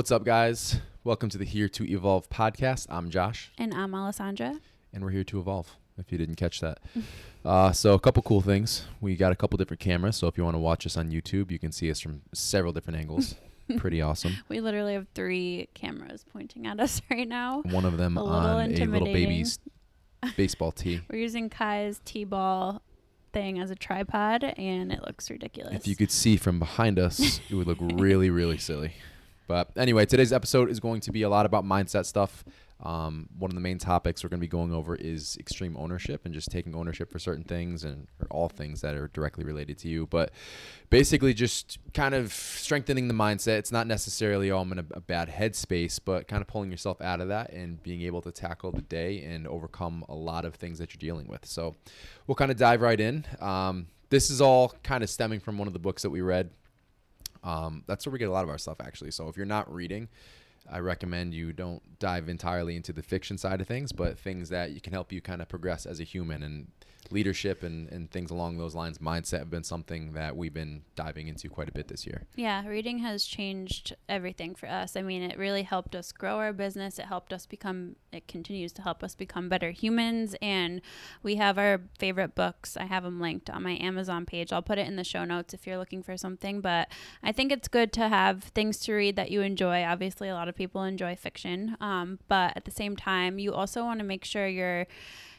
What's up, guys? Welcome to the Here to Evolve podcast. I'm Josh, And I'm Alessandra. and we're here to evolve. If you didn't catch that, uh, so a couple cool things. We got a couple different cameras, so if you want to watch us on YouTube, you can see us from several different angles. Pretty awesome. We literally have three cameras pointing at us right now. One of them A on a little baby's baseball tee. We're using Kai's T-ball thing as a tripod, and it looks ridiculous. If you could see from behind us, it would look really, really silly. But anyway, today's episode is going to be a lot about mindset stuff. Um, one of the main topics we're going to be going over is extreme ownership and just taking ownership for certain things and all things that are directly related to you. But basically, just kind of strengthening the mindset. It's not necessarily, oh, I'm in a, a bad headspace, but kind of pulling yourself out of that and being able to tackle the day and overcome a lot of things that you're dealing with. So we'll kind of dive right in. Um, this is all kind of stemming from one of the books that we read. Um, that's where we get a lot of our stuff, actually. So if you're not reading, I recommend you don't dive entirely into the fiction side of things, but things that you can help you kind of progress as a human and leadership and, and things along those lines. Mindset have been something that we've been diving into quite a bit this year. yeah, reading has changed everything for us. I mean, it really helped us grow our business. It helped us become. It continues to help us become better humans. And we have our favorite books. I have them linked on my Amazon page. I'll put it in the show notes if you're looking for something. But I think it's good to have things to read that you enjoy. Obviously, a lot of people enjoy fiction, um, but at the same time, you also want to make sure you're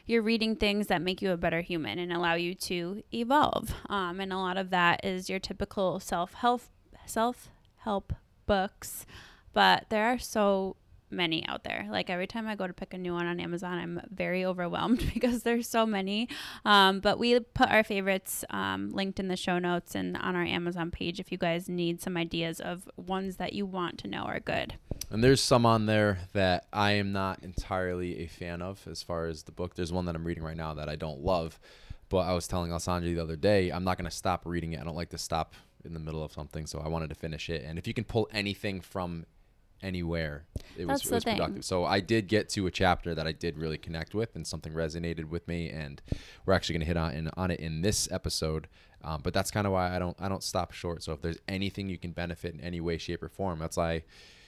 you're reading things that make you a better human and allow you to evolve. Um, and a lot of that is your typical self help self help books, but there are so many out there. Like every time I go to pick a new one on Amazon, I'm very overwhelmed because there's so many. Um, but we put our favorites um, linked in the show notes and on our Amazon page if you guys need some ideas of ones that you want to know are good. And there's some on there that I am not entirely a fan of as far as the book. There's one that I'm reading right now that I don't love, but I was telling Alessandra the other day, I'm not going to stop reading it. I don't like to stop in the middle of something, so I wanted to finish it. And if you can pull anything from anywhere, it was, That's it the was thing. productive. So I did get to a chapter that I did really connect with, and something resonated with me. And we're actually going to hit on in, on it in this episode. Um, but that's kind of why I don't I don't stop short. So if there's anything you can benefit in any way, shape, or form, that's why,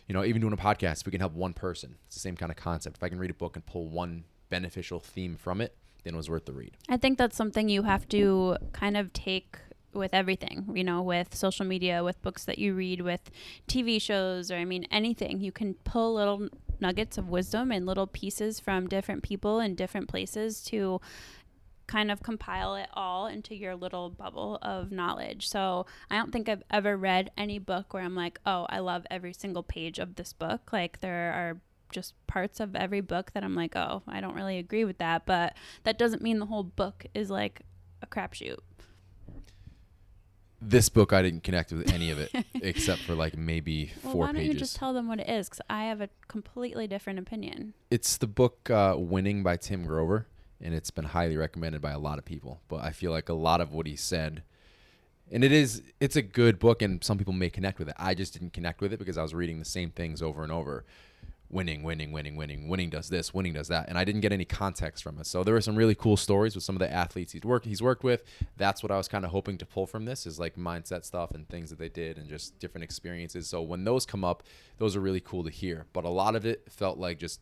you know, even doing a podcast, if we can help one person, it's the same kind of concept. If I can read a book and pull one beneficial theme from it, then it was worth the read. I think that's something you have to kind of take with everything, you know, with social media, with books that you read, with TV shows, or I mean, anything. You can pull little nuggets of wisdom and little pieces from different people in different places to kind of compile it all into your little bubble of knowledge. So I don't think I've ever read any book where I'm like, oh, I love every single page of this book. Like there are just parts of every book that I'm like, oh, I don't really agree with that. But that doesn't mean the whole book is like a crapshoot. This book, I didn't connect with any of it except for like maybe Well, four why don't pages. you just tell them what it is? Because I have a completely different opinion. it's the book uh, Winning by Tim Grover, and it's been highly recommended by a lot of people. But I feel like a lot of what he said, and it is, it's a good book, and some people may connect with it. I just didn't connect with it because I was reading the same things over and over. Winning, winning, winning, winning. Winning does this, winning does that, and I didn't get any context from it. So there were some really cool stories with some of the athletes he's worked he's worked with. That's what I was kind of hoping to pull from this is like mindset stuff and things that they did and just different experiences. So when those come up, those are really cool to hear. But a lot of it felt like just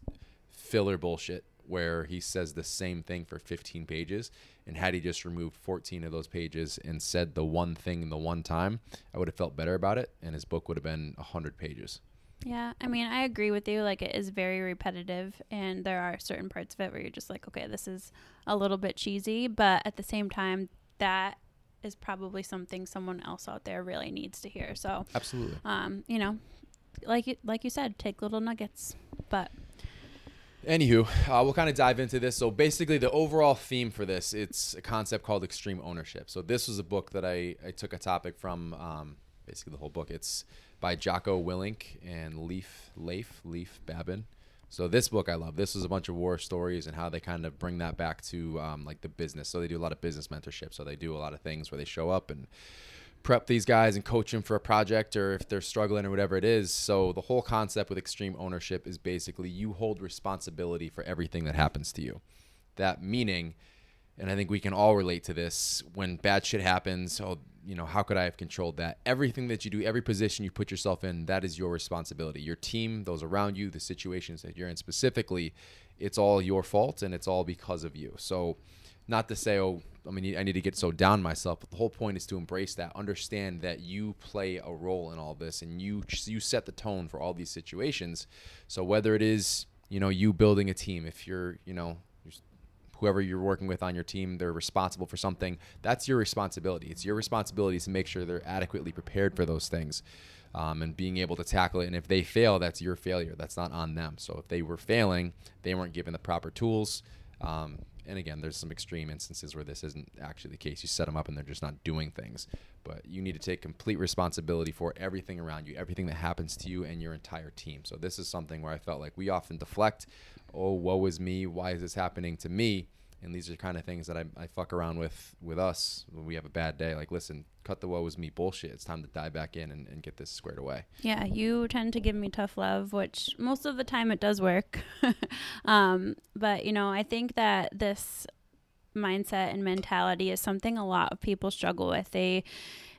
filler bullshit where he says the same thing for 15 pages and had he just removed 14 of those pages and said the one thing the one time i would have felt better about it and his book would have been 100 pages Yeah, I mean, I agree with you. Like, it is very repetitive, and there are certain parts of it where you're just like, okay, this is a little bit cheesy, but at the same time, that is probably something someone else out there really needs to hear. So, absolutely um, you know, like you, like you said, take little nuggets. But Anywho, uh, we'll kind of dive into this. So basically, the overall theme for this, it's a concept called extreme ownership. So this was a book that I, I took a topic from, um, basically the whole book. It's by Jocko Willink and Leaf Leif Leaf Babin. So this book I love. This is a bunch of war stories and how they kind of bring that back to um, like the business. So they do a lot of business mentorship. So they do a lot of things where they show up and prep these guys and coach them for a project or if they're struggling or whatever it is. So the whole concept with extreme ownership is basically you hold responsibility for everything that happens to you. That meaning and I think we can all relate to this. When bad shit happens, oh, you know, how could I have controlled that? Everything that you do, every position you put yourself in, that is your responsibility. Your team, those around you, the situations that you're in specifically, it's all your fault and it's all because of you. So, not to say, oh, I mean, I need to get so down myself, but the whole point is to embrace that, understand that you play a role in all this, and you you set the tone for all these situations. So whether it is you know you building a team, if you're you know whoever you're working with on your team, they're responsible for something. That's your responsibility. It's your responsibility to make sure they're adequately prepared for those things. Um, and being able to tackle it. And if they fail, that's your failure. That's not on them. So if they were failing, they weren't given the proper tools. Um, and again, there's some extreme instances where this isn't actually the case. You set them up and they're just not doing things. But you need to take complete responsibility for everything around you, everything that happens to you and your entire team. So this is something where I felt like we often deflect, oh, woe is me. Why is this happening to me? and these are kind of things that I, I fuck around with with us when we have a bad day like listen cut the woe is me bullshit it's time to dive back in and, and get this squared away yeah you tend to give me tough love which most of the time it does work um, but you know i think that this mindset and mentality is something a lot of people struggle with they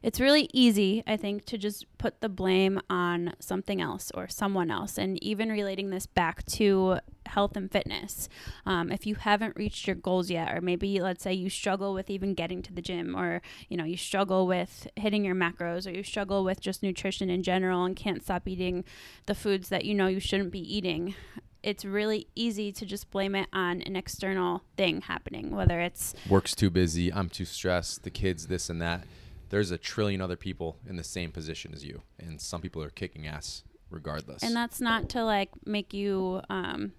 it's really easy, I think, to just put the blame on something else or someone else. And even relating this back to health and fitness. Um, if you haven't reached your goals yet, or maybe let's say you struggle with even getting to the gym, or you know, you struggle with hitting your macros, or you struggle with just nutrition in general and can't stop eating the foods that you know you shouldn't be eating it's really easy to just blame it on an external thing happening, whether it's work's too busy, I'm too stressed, the kids, this and that there's a trillion other people in the same position as you, and some people are kicking ass regardless. And that's not to like make you um,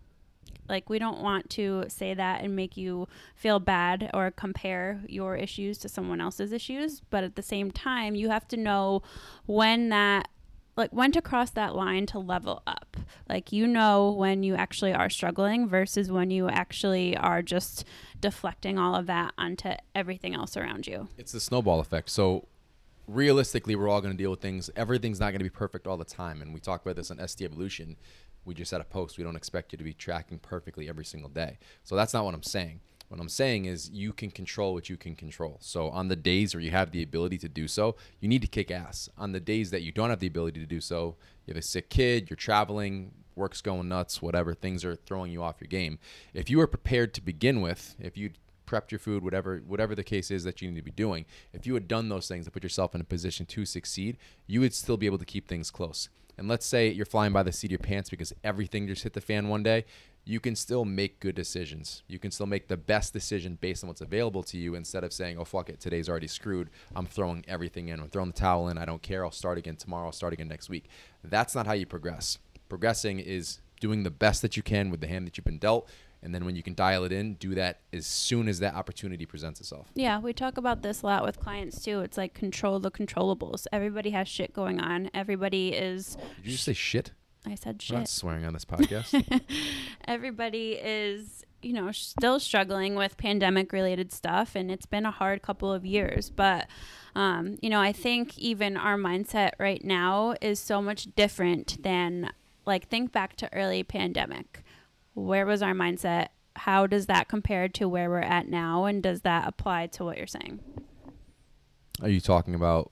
like we don't want to say that and make you feel bad or compare your issues to someone else's issues, but at the same time, you have to know when that like when to cross that line to level up. Like you know when you actually are struggling versus when you actually are just deflecting all of that onto everything else around you. It's the snowball effect. So realistically, we're all going to deal with things. Everything's not going to be perfect all the time, and we talk about this on SD Evolution. We just had a post. We don't expect you to be tracking perfectly every single day. So that's not what I'm saying. What I'm saying is you can control what you can control. So on the days where you have the ability to do so, you need to kick ass. On the days that you don't have the ability to do so, you have a sick kid, you're traveling, work's going nuts, whatever, things are throwing you off your game. If you were prepared to begin with, if you prepped your food, whatever whatever the case is that you need to be doing, if you had done those things to put yourself in a position to succeed, you would still be able to keep things close. And let's say you're flying by the seat of your pants because everything just hit the fan one day, you can still make good decisions. You can still make the best decision based on what's available to you instead of saying, oh, fuck it, today's already screwed. I'm throwing everything in. I'm throwing the towel in. I don't care. I'll start again tomorrow. I'll start again next week. That's not how you progress. Progressing is doing the best that you can with the hand that you've been dealt. And then when you can dial it in, do that as soon as that opportunity presents itself. Yeah, we talk about this a lot with clients too. It's like control the controllables. Everybody has shit going on. Everybody is. Did you just say shit? I said shit. We're not swearing on this podcast. Everybody is, you know, still struggling with pandemic related stuff, and it's been a hard couple of years. But, um, you know, I think even our mindset right now is so much different than, like, think back to early pandemic. Where was our mindset? How does that compare to where we're at now? And does that apply to what you're saying? Are you talking about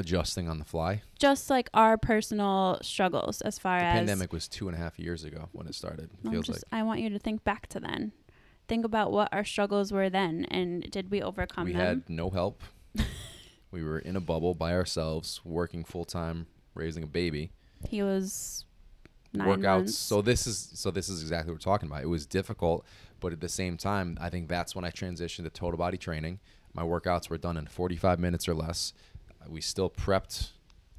adjusting on the fly? Just like our personal struggles as far the as pandemic was two and a half years ago when it started. I'm feels just, like I want you to think back to then. Think about what our struggles were then, and did we overcome we them? had no help. we were in a bubble by ourselves, working full time, raising a baby. he was nine workouts. months. So this is so this is exactly what we're talking about. It was difficult, but at the same time, I think that's when I transitioned to total body training. My workouts were done in 45 minutes or less. We still prepped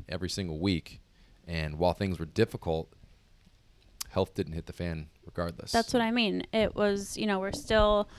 every single week, and while things were difficult, health didn't hit the fan regardless. That's what I mean. It was, you know, we're still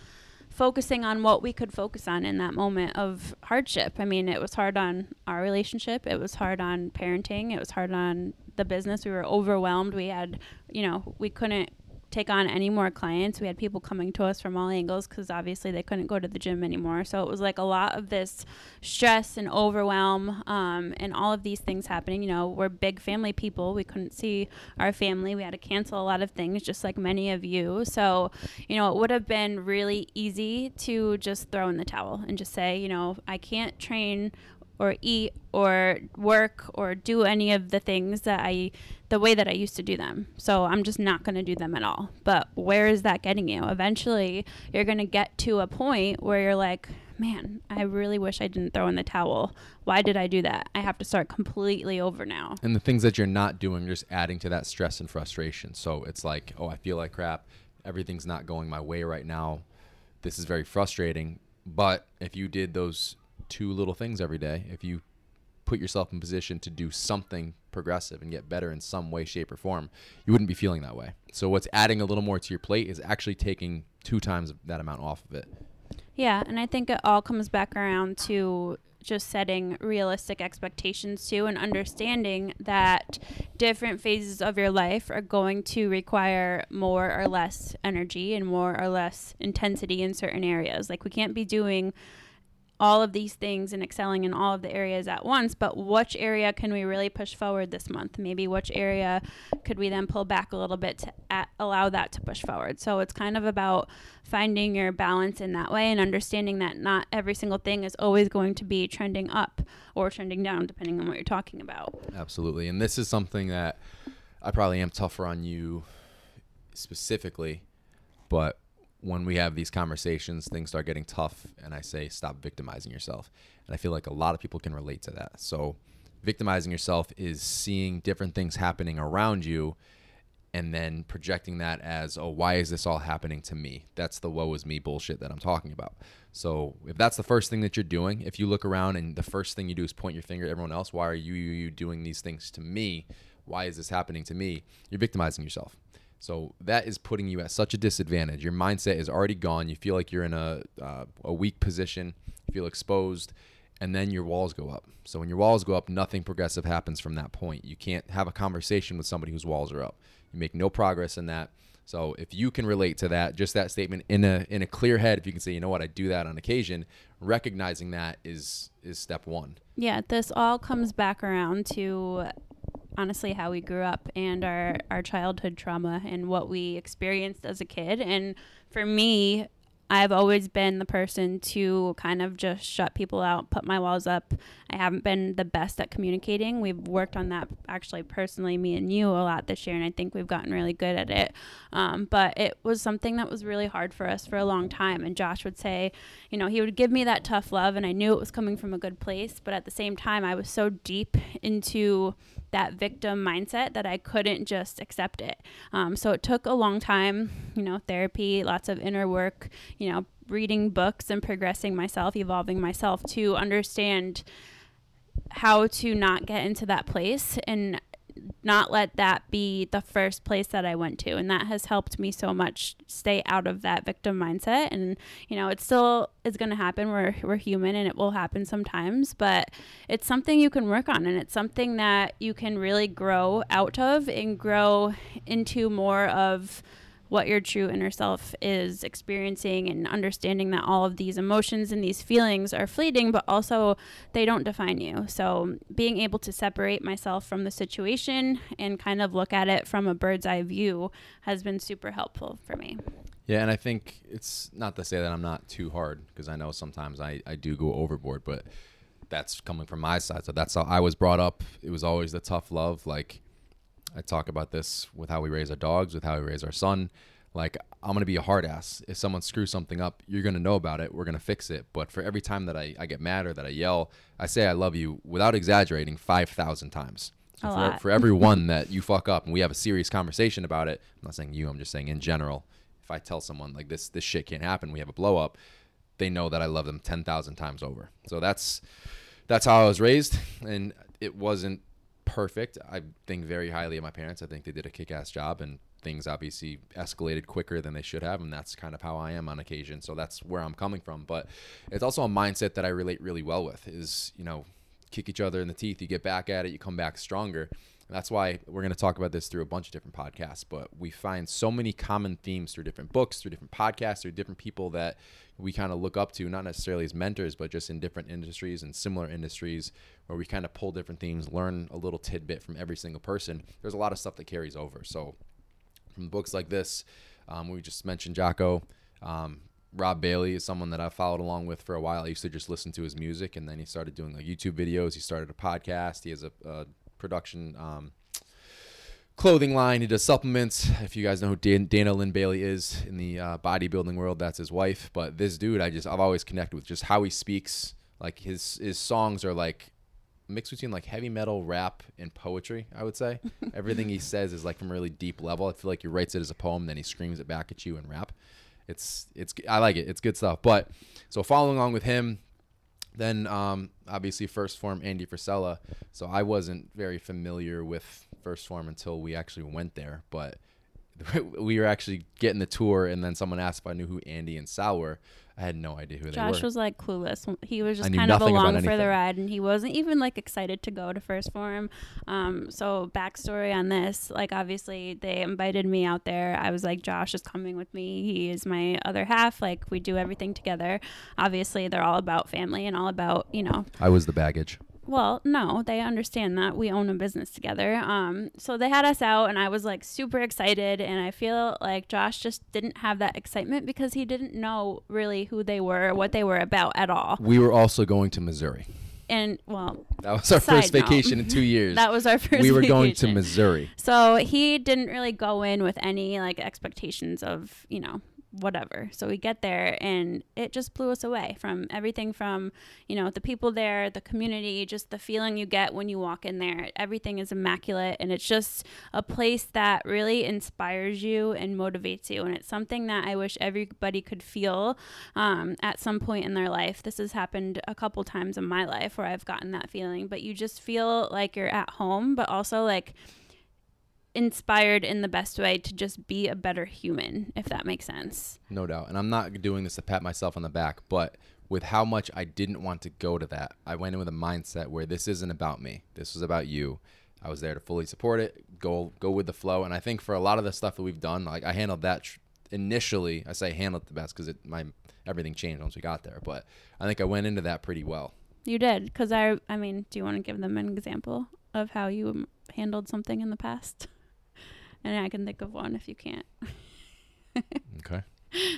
focusing on what we could focus on in that moment of hardship. I mean, it was hard on our relationship, it was hard on parenting, it was hard on the business. We were overwhelmed. We had, you know, we couldn't take on any more clients. We had people coming to us from all angles because obviously they couldn't go to the gym anymore. So it was like a lot of this stress and overwhelm um, and all of these things happening. You know, we're big family people. We couldn't see our family. We had to cancel a lot of things, just like many of you. So, you know, it would have been really easy to just throw in the towel and just say, you know, I can't train or eat or work or do any of the things that I the way that I used to do them. So I'm just not going to do them at all. But where is that getting you? Eventually, you're going to get to a point where you're like, man, I really wish I didn't throw in the towel. Why did I do that? I have to start completely over now. And the things that you're not doing, you're just adding to that stress and frustration. So it's like, oh, I feel like crap. Everything's not going my way right now. This is very frustrating. But if you did those two little things every day, if you put yourself in position to do something progressive and get better in some way, shape, or form, you wouldn't be feeling that way. So, what's adding a little more to your plate is actually taking two times that amount off of it. Yeah, and I think it all comes back around to just setting realistic expectations too and understanding that different phases of your life are going to require more or less energy and more or less intensity in certain areas. Like we can't be doing all of these things and excelling in all of the areas at once, but which area can we really push forward this month? Maybe which area could we then pull back a little bit to at, allow that to push forward? So it's kind of about finding your balance in that way and understanding that not every single thing is always going to be trending up or trending down, depending on what you're talking about. Absolutely. And this is something that I probably am tougher on you specifically, but when we have these conversations, things start getting tough, and I say, stop victimizing yourself. And I feel like a lot of people can relate to that. So, victimizing yourself is seeing different things happening around you and then projecting that as, oh, why is this all happening to me? That's the woe is me bullshit that I'm talking about. So, if that's the first thing that you're doing, if you look around and the first thing you do is point your finger at everyone else, why are you, you, you doing these things to me? Why is this happening to me? You're victimizing yourself. So that is putting you at such a disadvantage. Your mindset is already gone. You feel like you're in a uh, a weak position. You feel exposed, and then your walls go up. So when your walls go up, nothing progressive happens from that point. You can't have a conversation with somebody whose walls are up. You make no progress in that. So if you can relate to that, just that statement in a in a clear head, if you can say, you know what, I do that on occasion, recognizing that is is step one. Yeah, this all comes back around to honestly how we grew up and our our childhood trauma and what we experienced as a kid and for me I've always been the person to kind of just shut people out, put my walls up. I haven't been the best at communicating. We've worked on that actually personally, me and you, a lot this year, and I think we've gotten really good at it. Um, but it was something that was really hard for us for a long time. And Josh would say, you know, he would give me that tough love, and I knew it was coming from a good place. But at the same time, I was so deep into that victim mindset that I couldn't just accept it. Um, so it took a long time, you know, therapy, lots of inner work, you know, reading books and progressing myself, evolving myself to understand how to not get into that place and not let that be the first place that I went to. And that has helped me so much stay out of that victim mindset. And, you know, it still is going to happen. We're, we're human and it will happen sometimes, but it's something you can work on. And it's something that you can really grow out of and grow into more of what your true inner self is experiencing and understanding that all of these emotions and these feelings are fleeting, but also they don't define you. So, being able to separate myself from the situation and kind of look at it from a bird's eye view has been super helpful for me. Yeah, and I think it's not to say that I'm not too hard because I know sometimes I, I do go overboard, but that's coming from my side. So that's how I was brought up. It was always the tough love. Like, I talk about this with how we raise our dogs, with how we raise our son. Like I'm gonna be a hard ass. If someone screws something up, you're gonna know about it. We're gonna fix it. But for every time that I, I get mad or that I yell, I say I love you without exaggerating five thousand times. So a for, lot. for every one that you fuck up and we have a serious conversation about it, I'm not saying you, I'm just saying in general. If I tell someone like this, this shit can't happen, we have a blow up, they know that I love them ten thousand times over. So that's that's how I was raised, and it wasn't perfect. I think very highly of my parents. I think they did a kick-ass job, and things obviously escalated quicker than they should have, and that's kind of how I am on occasion. So that's where I'm coming from. But it's also a mindset that I relate really well with. Is you know, kick each other in the teeth, you get back at it, you come back stronger. That's why we're going to talk about this through a bunch of different podcasts. But we find so many common themes through different books, through different podcasts, through different people that we kind of look up to, not necessarily as mentors, but just in different industries and similar industries where we kind of pull different themes, learn a little tidbit from every single person. There's a lot of stuff that carries over. So from books like this, um, we just mentioned Jocko. Um, Rob Bailey is someone that I followed along with for a while. I used to just listen to his music, and then he started doing like YouTube videos. He started a podcast. He has a, a production um, clothing line. He does supplements. If you guys know who Dan- Dana Linn Bailey is in the uh, bodybuilding world, that's his wife. But this dude, I just I've always connected with just how he speaks. Like his his songs are like mixed between like heavy metal, rap, and poetry. I would say everything he says is like from a really deep level. I feel like he writes it as a poem, then he screams it back at you in rap. It's it's I like it. It's good stuff. But so following along with him, then um, obviously 1st Phorm Andy Frisella. So I wasn't very familiar with 1st Phorm until we actually went there, but we were actually getting the tour, and then someone asked if I knew who Andy and Sal were. I had no idea who Josh they were. Josh was like clueless. He was just kind of along for the ride, and he wasn't even like excited to go to 1st Phorm. Um, so backstory on this, like obviously they invited me out there. I was like, Josh is coming with me. He is my other half. Like we do everything together. Obviously, they're all about family and all about you know I was the baggage. Well, no, they understand that we own a business together. Um, so they had us out, and I was like super excited. And I feel like Josh just didn't have that excitement because he didn't know really who they were, or what they were about at all. We were also going to Missouri. And well, That was our first note. vacation in two years. that was our first. we were going to. Missouri. So he didn't really go in with any like expectations of, you know, whatever. So we get there and it just blew us away from everything from, you know, the people there, the community, just the feeling you get when you walk in there. Everything is immaculate and it's just a place that really inspires you and motivates you. And it's something that I wish everybody could feel um, at some point in their life. This has happened a couple times in my life where I've gotten that feeling, but you just feel like you're at home, but also like inspired in the best way to just be a better human, if that makes sense. No doubt. And I'm not doing this to pat myself on the back, but with how much I didn't want to go to that, I went in with a mindset where this isn't about me. This was about you. I was there to fully support it, go go with the flow. And I think for a lot of the stuff that we've done, like I handled that tr- initially. I say handled the best because it my everything changed once we got there. But I think I went into that pretty well. You did, because I, I mean, do you want to give them an example of how you handled something in the past? And I can think of one if you can't. Okay.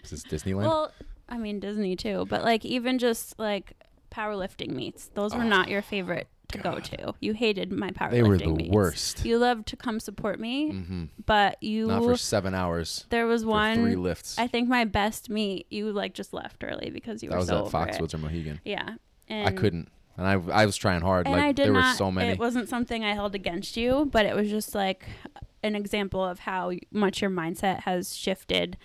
Is this Disneyland? Well, I mean Disney too, but like even just like powerlifting meets, those were not your favorite to go Oh, to. You hated my powerlifting they were the meets. worst. You loved to come support me, hmm but you Not for seven hours. there was one three lifts. I think my best meet, you like just left early because you that were was so at over it. Foxwoods or Mohegan. Yeah, and I couldn't, and I I was trying hard. And like I did there not. were so many. It wasn't something I held against you, but it was just like an example of how much your mindset has shifted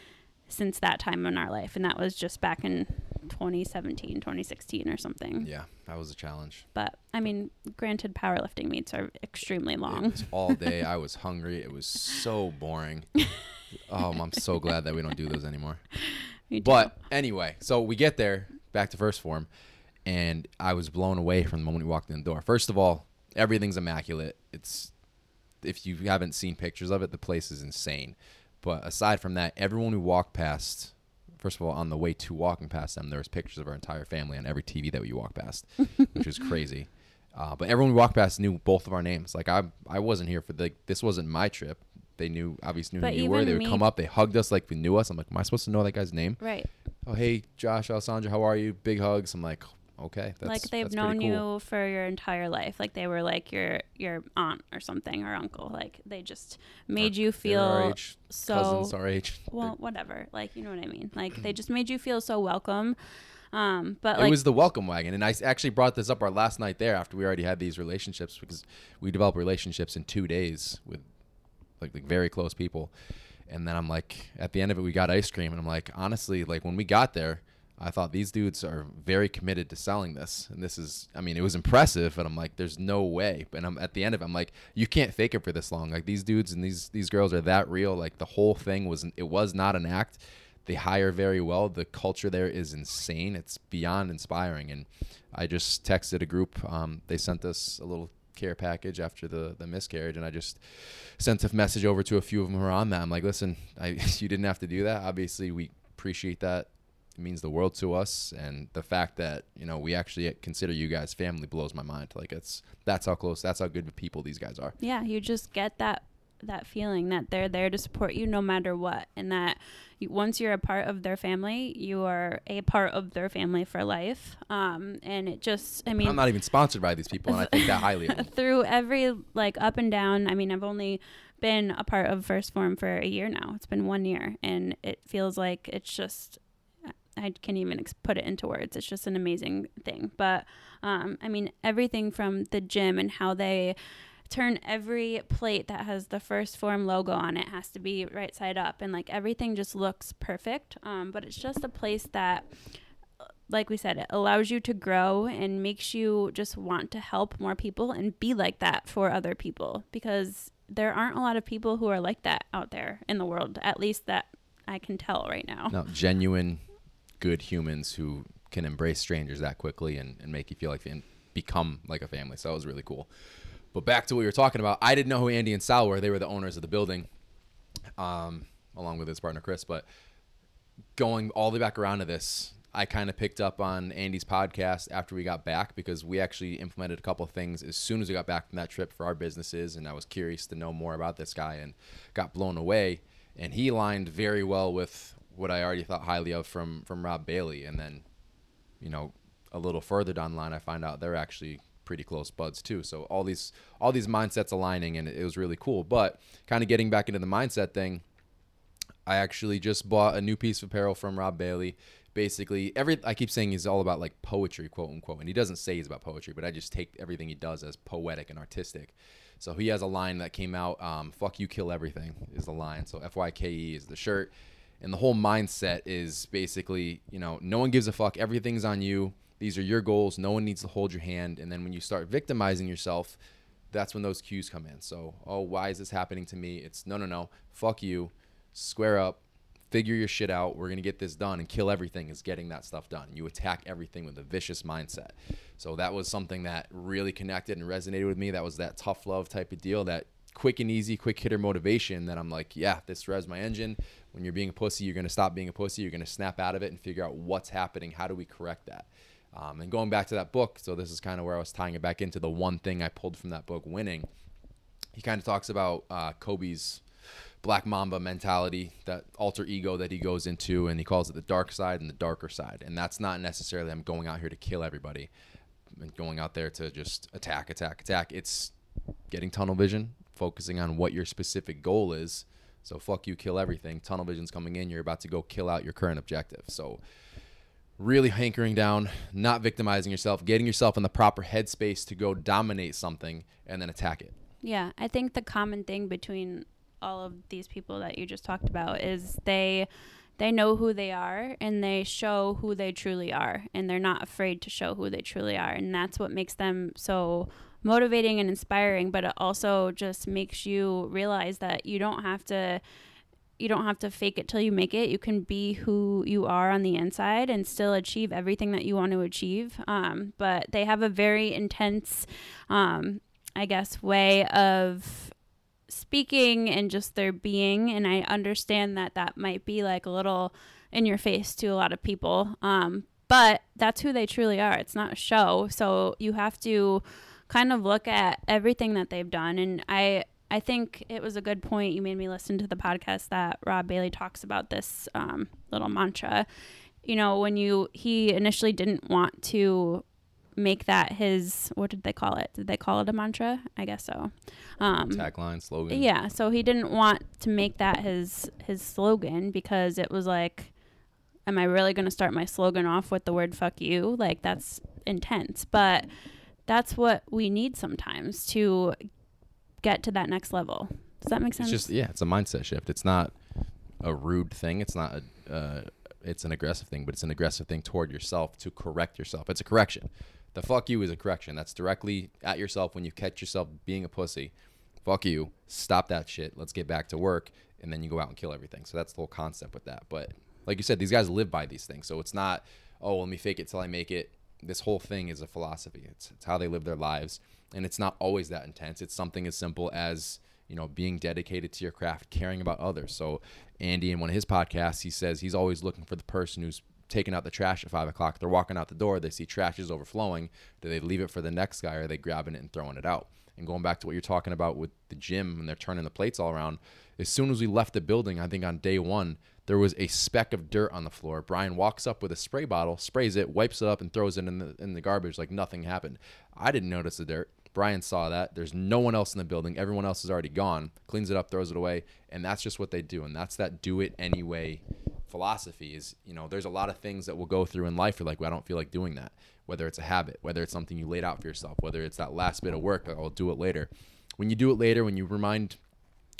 since that time in our life, and that was just back in 2017, 2016, or something. yeah, that was a challenge. But I mean, granted, powerlifting meets are extremely It long. was all day. I was hungry. It was so boring. oh, I'm so glad that we don't do those anymore. But anyway, so we get there, back to first Phorm, and I was blown away from the moment we walked in the door. First of all, everything's immaculate. It's if you haven't seen pictures of it, the place is insane. But aside from that, everyone we walked past, first of all, on the way to walking past them, there was pictures of our entire family on every TV that we walked past, which was crazy. Uh, but everyone we walked past knew both of our names. Like I, I wasn't here for the. This wasn't my trip. They knew, obviously knew But who you were. They would me- come up, they hugged us like we knew us. I'm like, am I supposed to know that guy's name? right, oh hey josh alessandra how are you big hugs i'm like okay that's like they've known cool. you for your entire life. Like they were like your your aunt or something or uncle. Like they just made you They're our feel age, so cousins our age well whatever like you know what i mean like they just made you feel so welcome um but it like was the welcome wagon and I actually brought this up our last night there after we already had these relationships because we developed relationships in two days with like, like very close people and then i'm like at the end of it we got ice cream and i'm like honestly like when we got there i thought these dudes are very committed to selling this. And this is i mean it was impressive but i'm like there's no way. And i'm at the end of it i'm like you can't fake it for this long. Like these dudes and these these girls are that real. Like the whole thing was it was not an act. They hire very well. The culture there is insane. It's beyond inspiring. And i just texted a group um, they sent us a little care package after the the miscarriage, and I just sent a message over to a few of them who are on that. I'm like, listen, I you didn't have to do that. Obviously, we appreciate that. Means the world to us, and the fact that you know we actually consider you guys family blows my mind. Like it's that's how close, that's how good of people these guys are. Yeah, you just get that that feeling that they're there to support you no matter what. And that you, once you're a part of their family you are a part of their family for life. Um, and it just i mean I'm not even sponsored by these people, and I think that highly through every like up and down i mean i've only been a part of first Phorm for a year now. It's been one year and it feels like it's just i can't even ex- put it into words. It's just an amazing thing. But um, i mean everything from the gym and how they turn every plate that has the first Phorm logo on it has to be right side up. And like everything just looks perfect. Um, but it's just a place that like we said, it allows you to grow and makes you just want to help more people and be like that for other people. Because there aren't a lot of people who are like that out there in the world, at least that I can tell right now. No, genuine, good humans who can embrace strangers that quickly and, and make you feel like and become like a family. So that was really cool. But back to what we were talking about, I didn't know who Andy and Sal were. They were the owners of the building, um, along with his partner Chris. But going all the way back around to this, I kind of picked up on Andy's podcast after we got back because we actually implemented a couple things as soon as we got back from that trip for our businesses, and I was curious to know more about this guy and got blown away. And he aligned very well with what I already thought highly of from from Rob Bailey, and then, you know, a little further down the line, I find out they're actually pretty close buds too. So all these all these mindsets aligning, and it was really cool. But kind of getting back into the mindset thing, I actually just bought a new piece of apparel from Rob Bailey. Basically, every I keep saying he's all about like poetry, quote unquote, and he doesn't say he's about poetry, but I just take everything he does as poetic and artistic. So he has a line that came out, um, "Fuck you, kill everything" is the line. So F Y K E is the shirt, and the whole mindset is basically, you know, no one gives a fuck. Everything's on you. These are your goals. No one needs to hold your hand. And then when you start victimizing yourself, that's when those cues come in. So, oh, why is this happening to me? It's no, no, no. Fuck you. Square up. Figure your shit out. We're going to get this done and kill everything is getting that stuff done. You attack everything with a vicious mindset. So, that was something that really connected and resonated with me. That was that tough love type of deal, that quick and easy, quick hitter motivation that I'm like, yeah, this revs my engine. When you're being a pussy, you're going to stop being a pussy. You're going to snap out of it and figure out what's happening. How do we correct that? Um, and going back to that book, so this is kind of where I was tying it back into the one thing I pulled from that book, winning. He kind of talks about uh, Kobe's Black Mamba mentality, that alter ego that he goes into, and he calls it the dark side and the darker side. And that's not necessarily I'm going out here to kill everybody and going out there to just attack, attack, attack. It's getting tunnel vision, focusing on what your specific goal is. So fuck you, kill everything. Tunnel vision's coming in. You're about to go kill out your current objective. So really hankering down, not victimizing yourself, getting yourself in the proper headspace to go dominate something and then attack it. Yeah, I think the common thing between all of these people that you just talked about is they they know who they are and they show who they truly are and they're not afraid to show who they truly are and that's what makes them so motivating and inspiring but it also just makes you realize that you don't have to you don't have to fake it till you make it. You can be who you are on the inside and still achieve everything that you want to achieve. Um, but they have a very intense, um, I guess, way of speaking and just their being. And I understand that that might be like a little in your face to a lot of people. Um, but that's who they truly are. It's not a show. So you have to kind of look at everything that they've done. And I, I think it was a good point. You made me listen to the podcast that Rob Bailey talks about this um, little mantra. You know, when you, he initially didn't want to make that his, what did they call it? Did they call it a mantra? I guess so. Um, Tagline, slogan. yeah. So he didn't want to make that his, his slogan because it was like, am I really going to start my slogan off with the word fuck you? Like, that's intense. But that's what we need sometimes to get to that next level. Does that make sense? It's just yeah, it's a mindset shift. It's not a rude thing. It's not a uh, it's an aggressive thing, but it's an aggressive thing toward yourself to correct yourself. It's a correction. The fuck you is a correction. That's directly at yourself when you catch yourself being a pussy. Fuck you. Stop that shit. Let's get back to work. And then you go out and kill everything. So that's the whole concept with that. But like you said, these guys live by these things. So it's not, oh, let me fake it till I make it. This whole thing is a philosophy. It's, it's how they live their lives, and it's not always that intense. It's something as simple as you know being dedicated to your craft, caring about others. So Andy, in one of his podcasts, he says he's always looking for the person who's taking out the trash at five o'clock. They're walking out the door, they see trash is overflowing. Do they leave it for the next guy, or are they grabbing it and throwing it out? And going back to what you're talking about with the gym and they're turning the plates all around, as soon as we left the building, I think on day one, there was a speck of dirt on the floor. Brian walks up with a spray bottle, sprays it, wipes it up, and throws it in the in the garbage like nothing happened. I didn't notice the dirt. Brian saw that. There's no one else in the building. Everyone else is already gone. Cleans it up, throws it away, and that's just what they do. And that's that do it anyway philosophy. Is you know, there's a lot of things that we'll go through in life. You're like, well, I don't feel like doing that. Whether it's a habit, whether it's something you laid out for yourself, whether it's that last bit of work, like, I'll do it later. When you do it later, when you remind,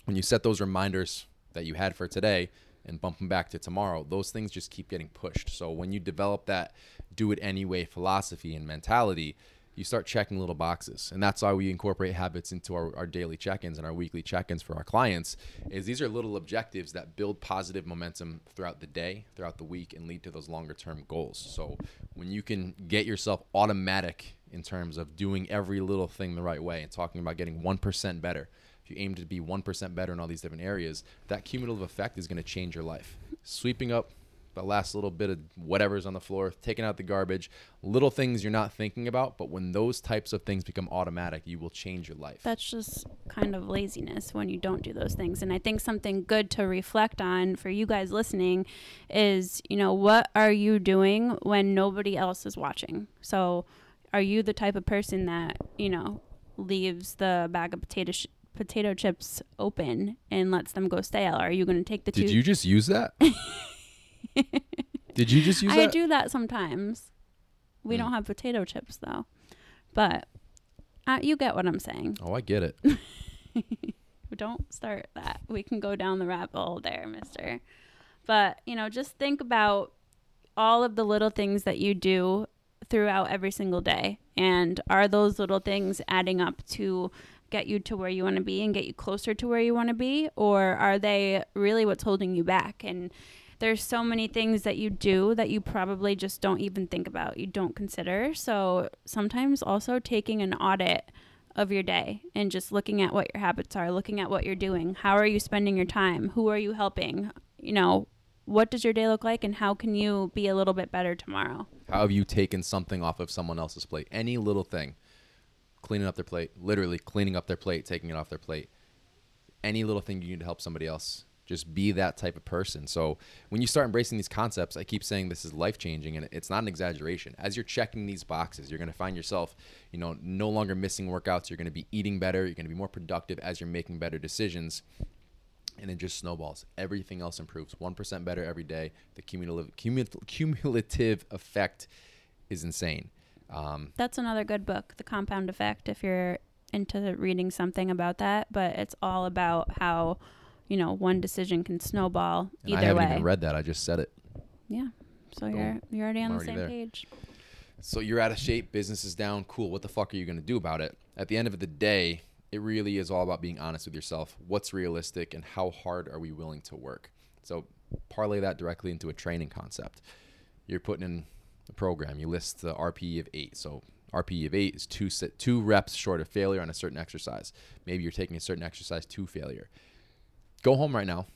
when you set those reminders that you had for today, and bump them back to tomorrow, those things just keep getting pushed. So when you develop that do it anyway philosophy and mentality, you start checking little boxes. And that's why we incorporate habits into our, our daily check-ins and our weekly check-ins for our clients is these are little objectives that build positive momentum throughout the day, throughout the week, and lead to those longer term goals. So when you can get yourself automatic in terms of doing every little thing the right way and talking about getting 1% better, you aim to be 1% better in all these different areas, that cumulative effect is going to change your life. Sweeping up the last little bit of whatever's on the floor, taking out the garbage, little things you're not thinking about, but when those types of things become automatic, you will change your life. That's just kind of laziness when you don't do those things. And I think something good to reflect on for you guys listening is, you know, what are you doing when nobody else is watching? So, are you the type of person that, you know, leaves the bag of potato potato chips open and lets them go stale? Are you going to take the Did two? you just use that? Did you just use I that? do that sometimes. We Mm. don't have potato chips though, but uh, you get what I'm saying. Oh, I get it. Don't start that. We can go down the rabbit hole there, Mister. But you know, just think about all of the little things that you do throughout every single day, and are those little things adding up to get you to where you want to be and get you closer to where you want to be, or are they really what's holding you back? And there's so many things that you do that you probably just don't even think about, you don't consider. So sometimes also taking an audit of your day and just looking at what your habits are, looking at what you're doing. How are you spending your time? Who are you helping? You know, what does your day look like and how can you be a little bit better tomorrow? How have you taken something off of someone else's plate? Any little thing. Cleaning up their plate, literally cleaning up their plate, taking it off their plate. Any little thing you need to help somebody else. Just be that type of person. So when you start embracing these concepts, I keep saying this is life changing and it's not an exaggeration. As you're checking these boxes, you're going to find yourself, you know, no longer missing workouts. You're going to be eating better. You're going to be more productive as you're making better decisions. And it just snowballs. Everything else improves. 1% better every day. The cumulative, cumulative, cumulative effect is insane. Um, That's another good book, The Compound Effect, if you're into reading something about that. But it's all about how, you know, one decision can snowball and I haven't way. even read that. I just said it. yeah. So Boom. you're you're already on I'm the already same there. page. So you're out of shape, business is down, cool. What the fuck are you going to do about it? At the end of the day, it really is all about being honest with yourself. What's realistic and how hard are we willing to work? So parlay that directly into a training concept. You're putting in a program, you list the RPE of 8. So RPE of 8 is two set, two reps short of failure on a certain exercise. Maybe you're taking a certain exercise to failure. Go home right now.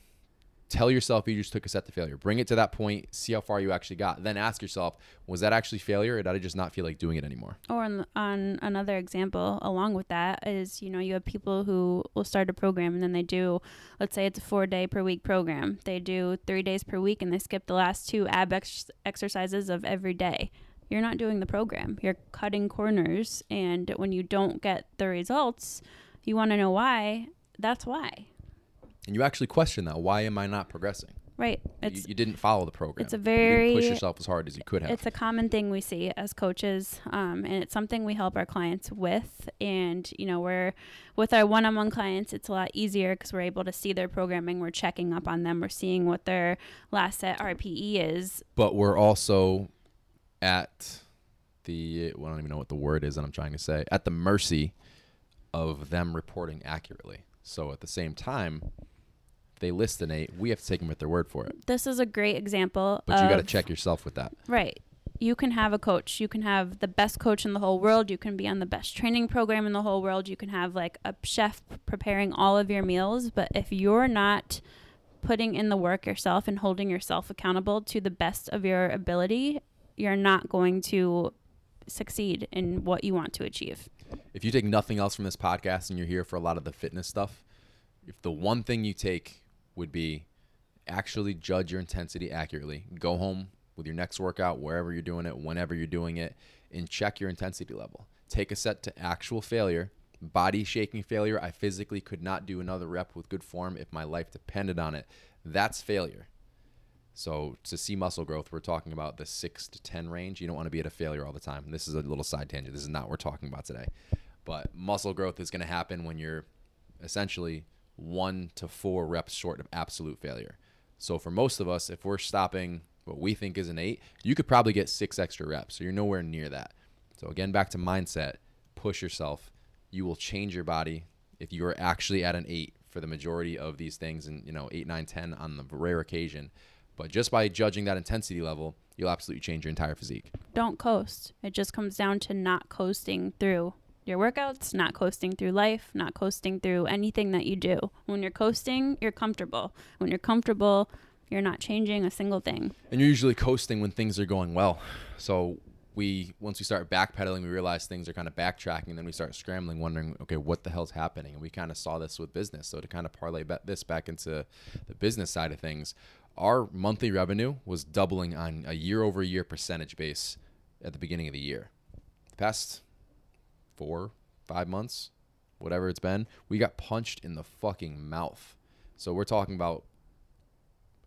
Tell yourself you just took a set to failure. Bring it to that point. See how far you actually got. Then ask yourself, was that actually failure, or did I just not feel like doing it anymore? Or on, on another example, along with that, is you know you have people who will start a program and then they do, let's say it's a four day per week program. They do three days per week and they skip the last two ab ex- exercises of every day. You're not doing the program. You're cutting corners, and when you don't get the results, you want to know why. That's why, And you actually question that. Why am I not progressing? right? You, It's you didn't follow the program. it's a You very- didn't push yourself as hard as you could have. It's a common thing we see as coaches, um, and it's something we help our clients with. And you know, we're with our one-on-one clients, it's a lot easier because we're able to see their programming. We're checking up on them. We're seeing what their last set RPE is. but we're also at the well, I don't even know what the word is that I'm trying to say at the mercy of them reporting accurately. So at the same time, they list an eight, we have to take them at their word for it. This is a great example. But you got to check yourself with that. right. you can have a coach. You can have the best coach in the whole world. You can be on the best training program in the whole world. You can have like a chef preparing all of your meals. But if you're not putting in the work yourself and holding yourself accountable to the best of your ability, you're not going to succeed in what you want to achieve. If you take nothing else from this podcast and you're here for a lot of the fitness stuff, if the one thing you take would be actually judge your intensity accurately, go home with your next workout, wherever you're doing it, whenever you're doing it, and check your intensity level. Take a set to actual failure, body shaking failure. I physically could not do another rep with good form if my life depended on it. That's failure. So to see muscle growth, we're talking about the six to 10 range. You don't want to be at a failure all the time. This is a little side tangent. This is not what we're talking about today. But muscle growth is going to happen when you're essentially one to four reps short of absolute failure. So for most of us, if we're stopping what we think is an eight, you could probably get six extra reps. So you're nowhere near that. So again, back to mindset, push yourself. You will change your body if you are actually at an eight for the majority of these things and you know eight, nine, ten on the rare occasion. But just by judging that intensity level, you'll absolutely change your entire physique. Don't coast. It just comes down to not coasting through your workouts, not coasting through life, not coasting through anything that you do. When you're coasting, you're comfortable. When you're comfortable, you're not changing a single thing. And you're usually coasting when things are going well. So we once we start backpedaling, we realize things are kind of backtracking. And then we start scrambling, wondering, okay, what the hell's happening? And we kind of saw this with business. So to kind of parlay this back into the business side of things, our monthly revenue was doubling on a year-over-year percentage base at the beginning of the year. The past four, five months, whatever it's been, we got punched in the fucking mouth. So we're talking about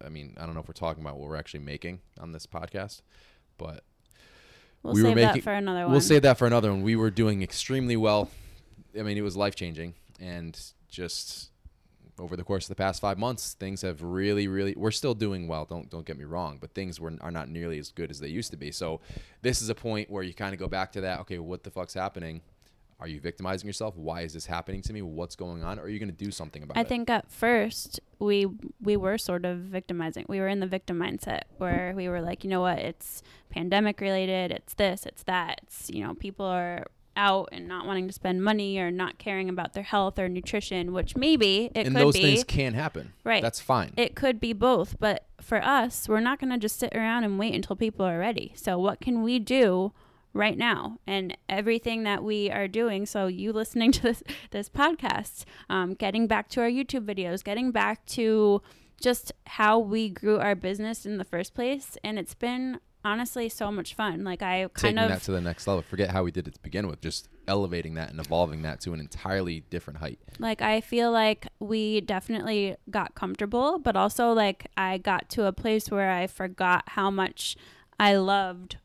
I mean, I don't know if we're talking about what we're actually making on this podcast, but we'll we save were making, that for another one. We'll save that for another one. We were doing extremely well. I mean, it was life changing, and just over the course of the past five months, things have really, really. We're still doing well. Don't don't get me wrong, but things were are not nearly as good as they used to be. So, this is a point where you kind of go back to that. Okay, what the fuck's happening? Are you victimizing yourself? Why is this happening to me? What's going on? Or are you going to do something about I it? I think at first we we were sort of victimizing. We were in the victim mindset where we were like, you know what? It's pandemic related. It's this. It's that. It's you know people are out and not wanting to spend money or not caring about their health or nutrition, which maybe it could be. and could those be. things can happen. Right. That's fine. It could be both, but for us, we're not going to just sit around and wait until people are ready. So what can we do? Right now and everything that we are doing. So you listening to this this podcast um, getting back to our youtube videos getting back to just how we grew our business in the first place. And it's been honestly so much fun. Like i kind taking of that to the next level. Forget how we did it to begin with just elevating that and evolving that to an entirely different height. Like i feel like we definitely got comfortable but also like i got to a place where i forgot how much i loved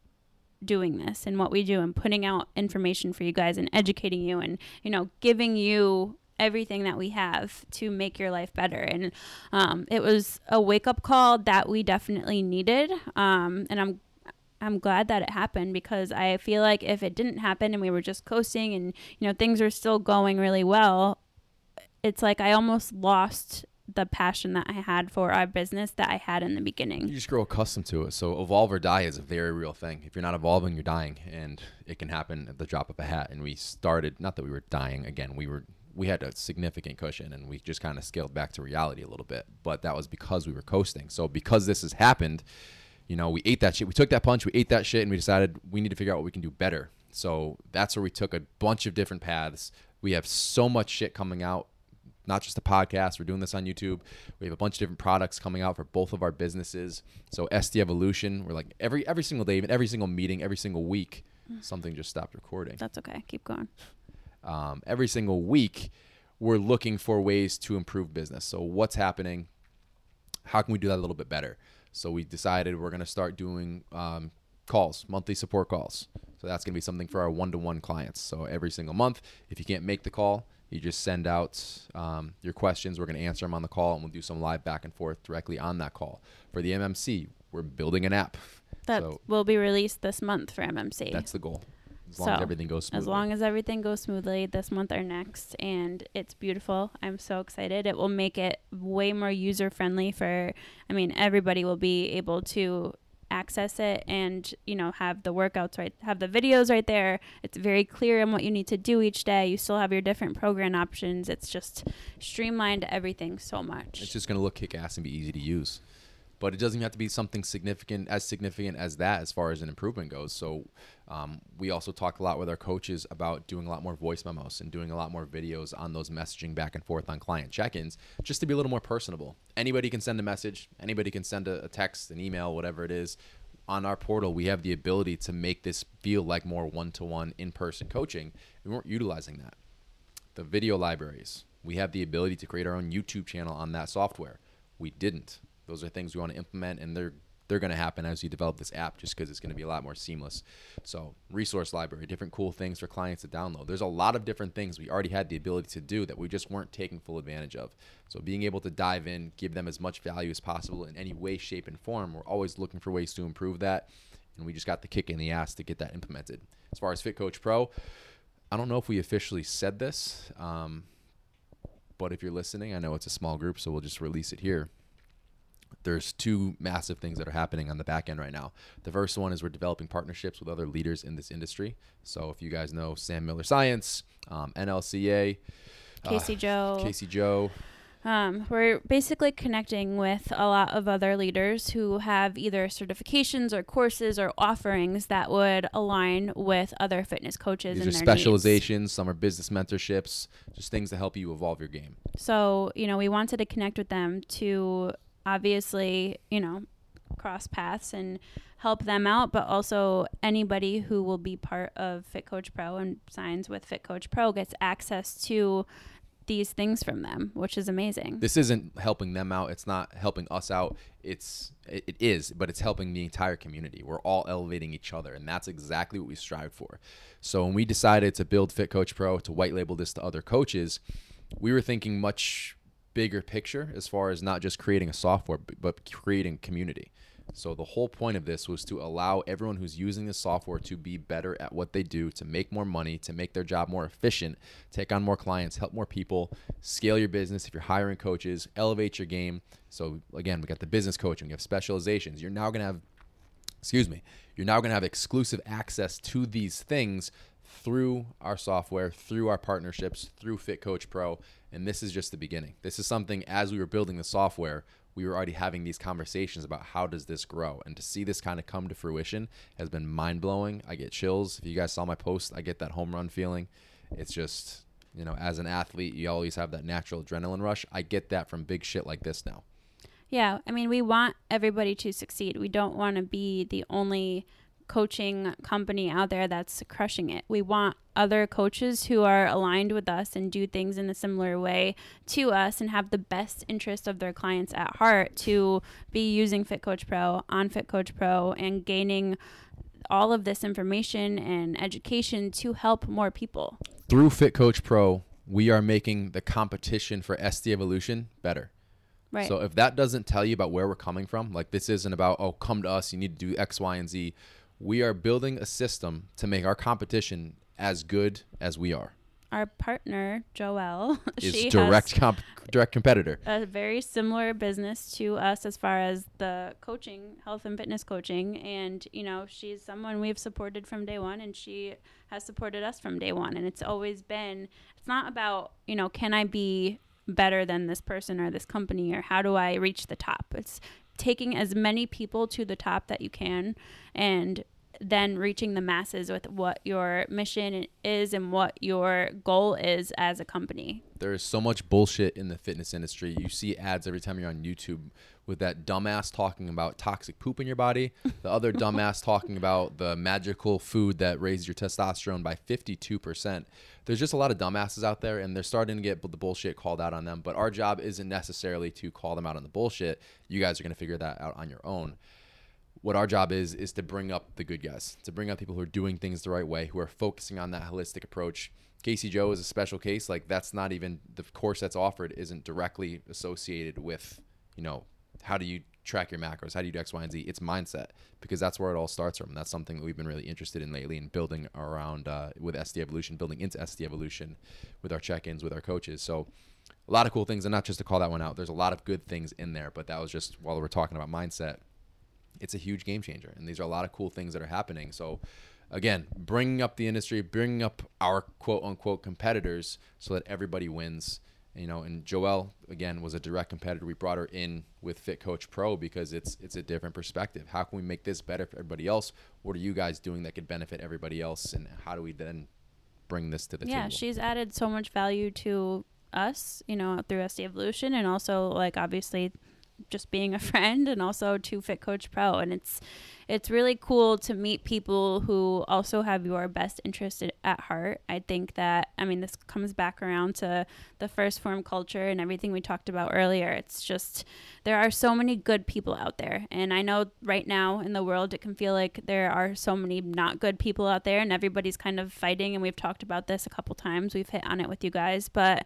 doing this and what we do and putting out information for you guys and educating you and you know giving you everything that we have to make your life better. And um, it was a wake-up call that we definitely needed um, and i'm i'm glad that it happened because i feel like if it didn't happen and we were just coasting and you know things were still going really well it's like i almost lost the passion that I had for our business that I had in the beginning. You just grow accustomed to it. So evolve or die is a very real thing. If you're not evolving, you're dying, and it can happen at the drop of a hat. And we started not that we were dying again. We were we had a significant cushion, and we just kind of scaled back to reality a little bit. But that was because we were coasting. So because this has happened, you know, we ate that shit. We took that punch. We ate that shit, and we decided we need to figure out what we can do better. So that's where we took a bunch of different paths. We have so much shit coming out not just a podcast. We're doing this on YouTube. We have a bunch of different products coming out for both of our businesses. So SD Evolution, we're like every every single day, even every single meeting, every single week, mm. something just stopped recording. That's okay. Keep going. Um, every single week, we're looking for ways to improve business. So what's happening? How can we do that a little bit better? So we decided we're going to start doing um, calls, monthly support calls. So that's going to be something for our one-to-one clients. So every single month, if you can't make the call, you just send out um, your questions. We're going to answer them on the call, and we'll do some live back and forth directly on that call. For the MMC, we're building an app that so will be released this month for MMC. That's the goal. As long so, as everything goes smoothly. As long as everything goes smoothly this month or next, and it's beautiful. I'm so excited. It will make it way more user friendly for. I mean, everybody will be able to access it and you know have the workouts right have the videos right there. It's very clear on what you need to do each day. You still have your different program options. It's just streamlined everything so much. It's just going to look kick ass and be easy to use. But it doesn't have to be something significant, as significant as that, as far as an improvement goes. So, um, we also talk a lot with our coaches about doing a lot more voice memos and doing a lot more videos on those messaging back and forth on client check ins, just to be a little more personable. Anybody can send a message, anybody can send a, a text, an email, whatever it is. On our portal, we have the ability to make this feel like more one to one in person coaching. We weren't utilizing that the video libraries. We have the ability to create our own YouTube channel on that software. We didn't. Those are things we want to implement, and they're they're going to happen as you develop this app, just because it's going to be a lot more seamless. So, resource library, different cool things for clients to download. There's a lot of different things we already had the ability to do that we just weren't taking full advantage of. So, being able to dive in, give them as much value as possible in any way, shape, and form. We're always looking for ways to improve that, and we just got the kick in the ass to get that implemented. As far as Fit Coach Pro, I don't know if we officially said this, um, but if you're listening, I know it's a small group, so we'll just release it here. There's two massive things that are happening on the back end right now. The first one is we're developing partnerships with other leaders in this industry. So if you guys know Sam Miller Science, um, NLCA, casey uh, joe Casey Joe, Um, we're basically connecting with a lot of other leaders who have either certifications or courses or offerings that would align with other fitness coaches these and are their needs. specializations. Some are business mentorships, just things to help you evolve your game. So, you know, we wanted to connect with them to obviously, you know, cross paths and help them out, but also anybody who will be part of Fit Coach Pro and signs with Fit Coach Pro gets access to these things from them, which is amazing. this isn't helping them out. It's not helping us out. It's it, it is but it's helping the entire community. We're all elevating each other and that's exactly what we strive for. So when we decided to build fit coach pro to white label this to other coaches we were thinking much bigger picture as far as not just creating a software but creating community so the whole point of this was to allow everyone who's using the software to be better at what they do, to make more money, to make their job more efficient, take on more clients, help more people, scale your business if you're hiring coaches, elevate your game. So again, we got the business coaching, we have specializations. You're now going to have excuse me, you're now going to have exclusive access to these things through our software, through our partnerships, through Fit Coach Pro, and this is just the beginning. This is something as we were building the software, we were already having these conversations about how does this grow, and to see this kind of come to fruition has been mind blowing. I get chills. If you guys saw my post, I get that home run feeling. It's just you know, as an athlete, you always have that natural adrenaline rush. I get that from big shit like this now. Yeah, I mean, we want everybody to succeed. We don't want to be the only coaching company out there that's crushing it. We want other coaches who are aligned with us and do things in a similar way to us and have the best interest of their clients at heart to be using Fit Coach Pro on Fit Coach Pro and gaining all of this information and education to help more people. Through Fit Coach Pro, we are making the competition for SD Evolution better. Right. So if that doesn't tell you about where we're coming from, like this isn't about oh come to us, you need to do X, Y, and Z. We are building a system to make our competition as good as we are. Our partner, Joelle, Is she direct comp- direct competitor. a very similar business to us as far as the coaching, health and fitness coaching. And, you know, she's someone we've supported from day one and she has supported us from day one. And it's always been, it's not about, you know, can I be better than this person or this company or how do I reach the top? It's taking as many people to the top that you can and then reaching the masses with what your mission is and what your goal is as a company. There is so much bullshit in the fitness industry. You see ads every time you're on YouTube with that dumbass talking about toxic poop in your body, the other dumbass talking about the magical food that raises your testosterone by 52%. There's just a lot of dumbasses out there, and they're starting to get the bullshit called out on them. But our job isn't necessarily to call them out on the bullshit. You guys are going to figure that out on your own what our job is is to bring up the good guys, to bring up people who are doing things the right way, who are focusing on that holistic approach. Casey Joe is a special case. Like that's not even the course that's offered isn't directly associated with, you know, how do you track your macros? How do you do X, Y, and Z? It's mindset because that's where it all starts from. That's something that we've been really interested in lately in building around uh, with SD Evolution, building into SD Evolution with our check-ins with our coaches. So a lot of cool things, and not just to call that one out. There's a lot of good things in there, but that was just while we're talking about mindset it's a huge game changer. And these are a lot of cool things that are happening. So, again, bringing up the industry, bringing up our quote unquote competitors so that everybody wins. You know, and Joelle again was a direct competitor. We brought her in with Fit Coach Pro because it's it's a different perspective. How can we make this better for everybody else? What are you guys doing that could benefit everybody else? And how do we then bring this to the yeah, table? she's added so much value to us, you know, through SD Evolution and also like obviously just being a friend and also to Fit Coach Pro and it's it's really cool to meet people who also have your best interest at heart. I think that I mean this comes back around to the 1st Phorm culture and everything we talked about earlier. It's just there are so many good people out there and I know right now in the world it can feel like there are so many not good people out there and everybody's kind of fighting and we've talked about this a couple times. We've hit on it with you guys, but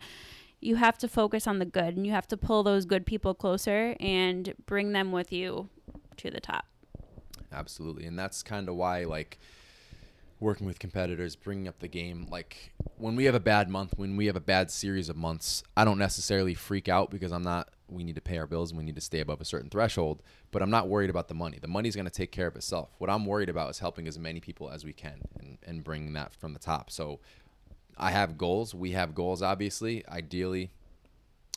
you have to focus on the good and you have to pull those good people closer and bring them with you to the top. Absolutely. And that's kind of why, like, working with competitors, bringing up the game, like, when we have a bad month, when we have a bad series of months, I don't necessarily freak out because I'm not, we need to pay our bills and we need to stay above a certain threshold, but I'm not worried about the money. The money's going to take care of itself. What I'm worried about is helping as many people as we can and, and bringing that from the top. So, I have goals. We have goals, obviously. Ideally,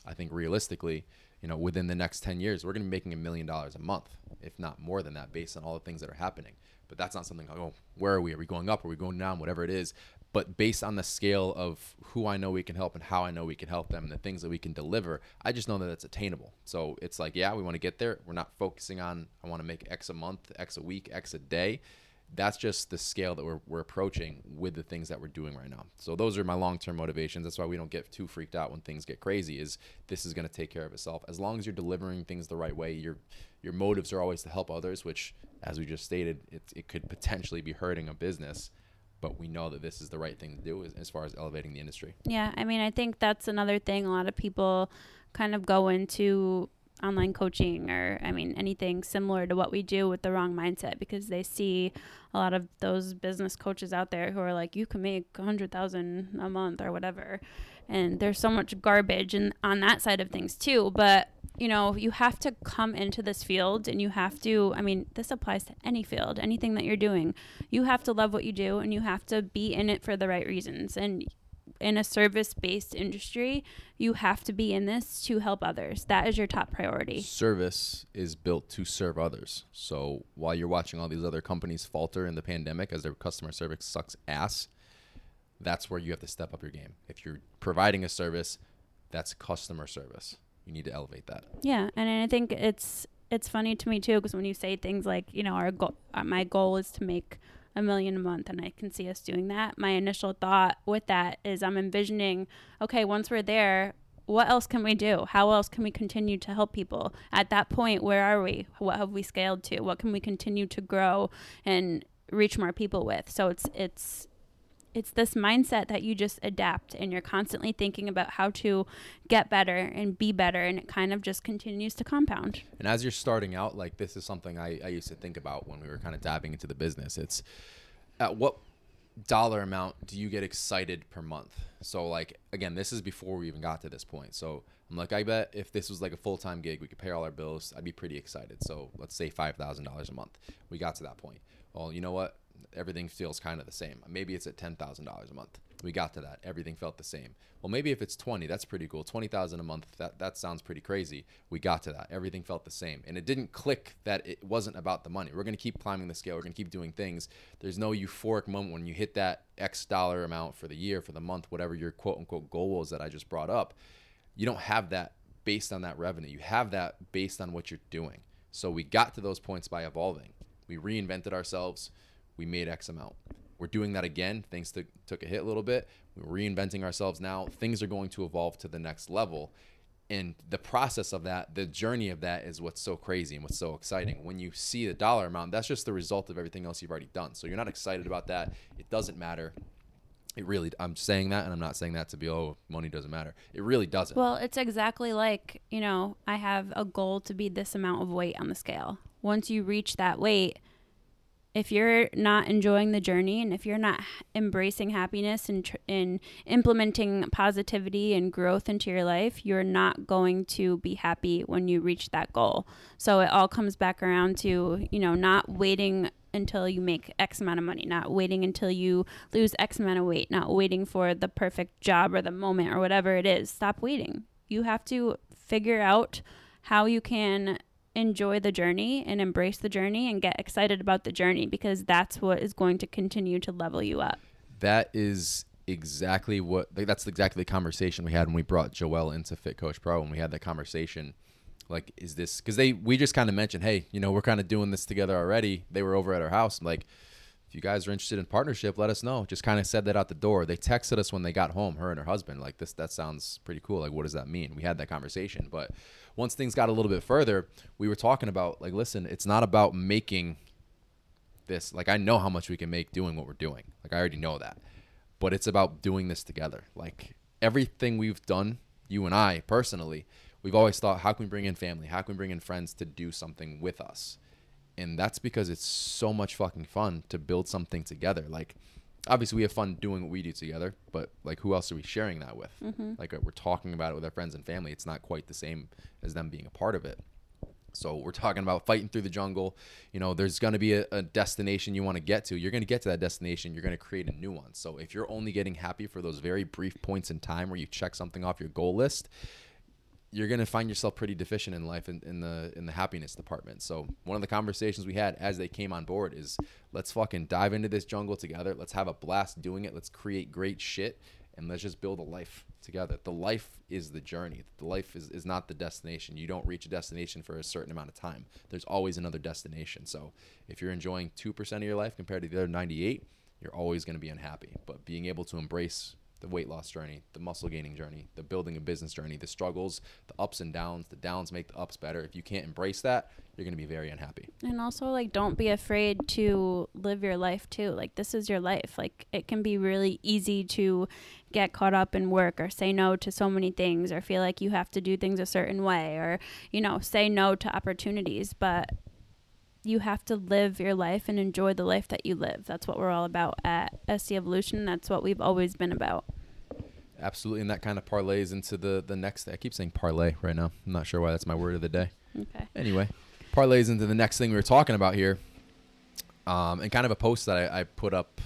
I think realistically, you know, within the next 10 years, we're going to be making a million dollars a month, if not more than that, based on all the things that are happening. But that's not something like, oh, where are we? Are we going up? Are we going down? Whatever it is. But based on the scale of who I know we can help and how I know we can help them and the things that we can deliver, I just know that it's attainable. So it's like, yeah, we want to get there. We're not focusing on, I want to make X a month, X a week, X a day that's just the scale that we're, we're approaching with the things that we're doing right now. So those are my long-term motivations. That's why we don't get too freaked out when things get crazy is this is going to take care of itself. As long as you're delivering things the right way your your motives are always to help others which as we just stated it, it could potentially be hurting a business but we know that this is the right thing to do as, as far as elevating the industry. Yeah i mean i think that's another thing a lot of people kind of go into online coaching or I mean anything similar to what we do with the wrong mindset because they see a lot of those business coaches out there who are like you can make a hundred thousand a month or whatever. And there's so much garbage and on that side of things too. But you know you have to come into this field and you have to I mean this applies to any field anything that you're doing. You have to love what you do and you have to be in it for the right reasons. And in a service based industry, you have to be in this to help others. That is your top priority. Service is built to serve others. So while you're watching all these other companies falter in the pandemic as their customer service sucks ass, that's where you have to step up your game. If you're providing a service, that's customer service. You need to elevate that. Yeah, and I think it's it's funny to me too because when you say things like, you know, our goal, uh, my goal is to make a million a month and I can see us doing that. My initial thought with that is I'm envisioning, okay, once we're there, what else can we do? How else can we continue to help people? At that point, where are we? What have we scaled to? What can we continue to grow and reach more people with? So it's it's it's this mindset that you just adapt and you're constantly thinking about how to get better and be better and it kind of just continues to compound. And as you're starting out like this is something i, I used to think about when we were kind of dabbing into the business. It's at what dollar amount do you get excited per month? So like again this is before we even got to this point. So i'm like i bet if this was like a full-time gig we could pay all our bills i'd be pretty excited. So let's say $5000 a month. We got to that point. Well you know what everything feels kind of the same. Maybe it's at ten thousand dollars a month. We got to that. Everything felt the same. Well, maybe if it's twenty, that's pretty cool. Twenty thousand a month. That that sounds pretty crazy. We got to that. Everything felt the same, and it didn't click that it wasn't about the money. We're gonna keep climbing the scale. We're gonna keep doing things. There's no euphoric moment when you hit that X dollar amount for the year, for the month, whatever your quote unquote goal was that I just brought up. You don't have that based on that revenue. You have that based on what you're doing. So we got to those points by evolving. We reinvented ourselves we made X amount. We're doing that again. Things to, took a hit a little bit. We're reinventing ourselves now. Things are going to evolve to the next level. And the process of that, the journey of that is what's so crazy and what's so exciting. When you see the dollar amount, that's just the result of everything else you've already done. So you're not excited about that. It doesn't matter. It really, I'm saying that, and I'm not saying that to be, oh, money doesn't matter. It really doesn't. Well, it's exactly like, you know, I have a goal to be this amount of weight on the scale. Once you reach that weight, if you're not enjoying the journey and if you're not embracing happiness and, tr- implementing positivity and growth into your life, you're not going to be happy when you reach that goal. So it all comes back around to, you know, not waiting until you make X amount of money, not waiting until you lose X amount of weight, not waiting for the perfect job or the moment or whatever it is. Stop waiting. You have to figure out how you can enjoy the journey and embrace the journey and get excited about the journey because that's what is going to continue to level you up. That is exactly what like, that's exactly the conversation we had when we brought Joelle into Fit Coach Pro and we had that conversation like is this because they we just kind of mentioned hey you know we're kind of doing this together already they were over at our house like if you guys are interested in partnership let us know just kind of said that out the door they texted us when they got home her and her husband like this that sounds pretty cool like what does that mean we had that conversation but once things got a little bit further, we were talking about like, listen, it's not about making this. Like, I know how much we can make doing what we're doing. Like, I already know that, but it's about doing this together. Like everything we've done, you and I personally, we've always thought, how can we bring in family? How can we bring in friends to do something with us? And that's because it's so much fucking fun to build something together. Like obviously we have fun doing what we do together, but like who else are we sharing that with? Mm-hmm. Like uh, we're talking about it with our friends and family. It's not quite the same as them being a part of it. So we're talking about fighting through the jungle. You know, there's going to be a, a, destination you want to get to. You're going to get to that destination. You're going to create a new one. So if you're only getting happy for those very brief points in time where you check something off your goal list, you're gonna find yourself pretty deficient in life in, in the in the happiness department. So one of the conversations we had as they came on board is let's fucking dive into this jungle together. Let's have a blast doing it. Let's create great shit and let's just build a life together. The life is the journey. The life is, is not the destination. You don't reach a destination for a certain amount of time. There's always another destination. So if you're enjoying 2% of your life compared to the other 98, you're always going to be unhappy. But being able to embrace the weight loss journey, the muscle gaining journey, the building a business journey, the struggles, the ups and downs. The downs make the ups better. If you can't embrace that, you're going to be very unhappy. And also, like, don't be afraid to live your life too. Like, this is your life. Like, it can be really easy to get caught up in work or say no to so many things or feel like you have to do things a certain way or, you know, say no to opportunities. But you have to live your life and enjoy the life that you live. That's what we're all about at SD Evolution. That's what we've always been about. Absolutely, and that kind of parlays into the the next. I keep saying parlay right now. I'm not sure why that's my word of the day. Okay. Anyway, parlays into the next thing we were talking about here, um, and kind of a post that I, I put up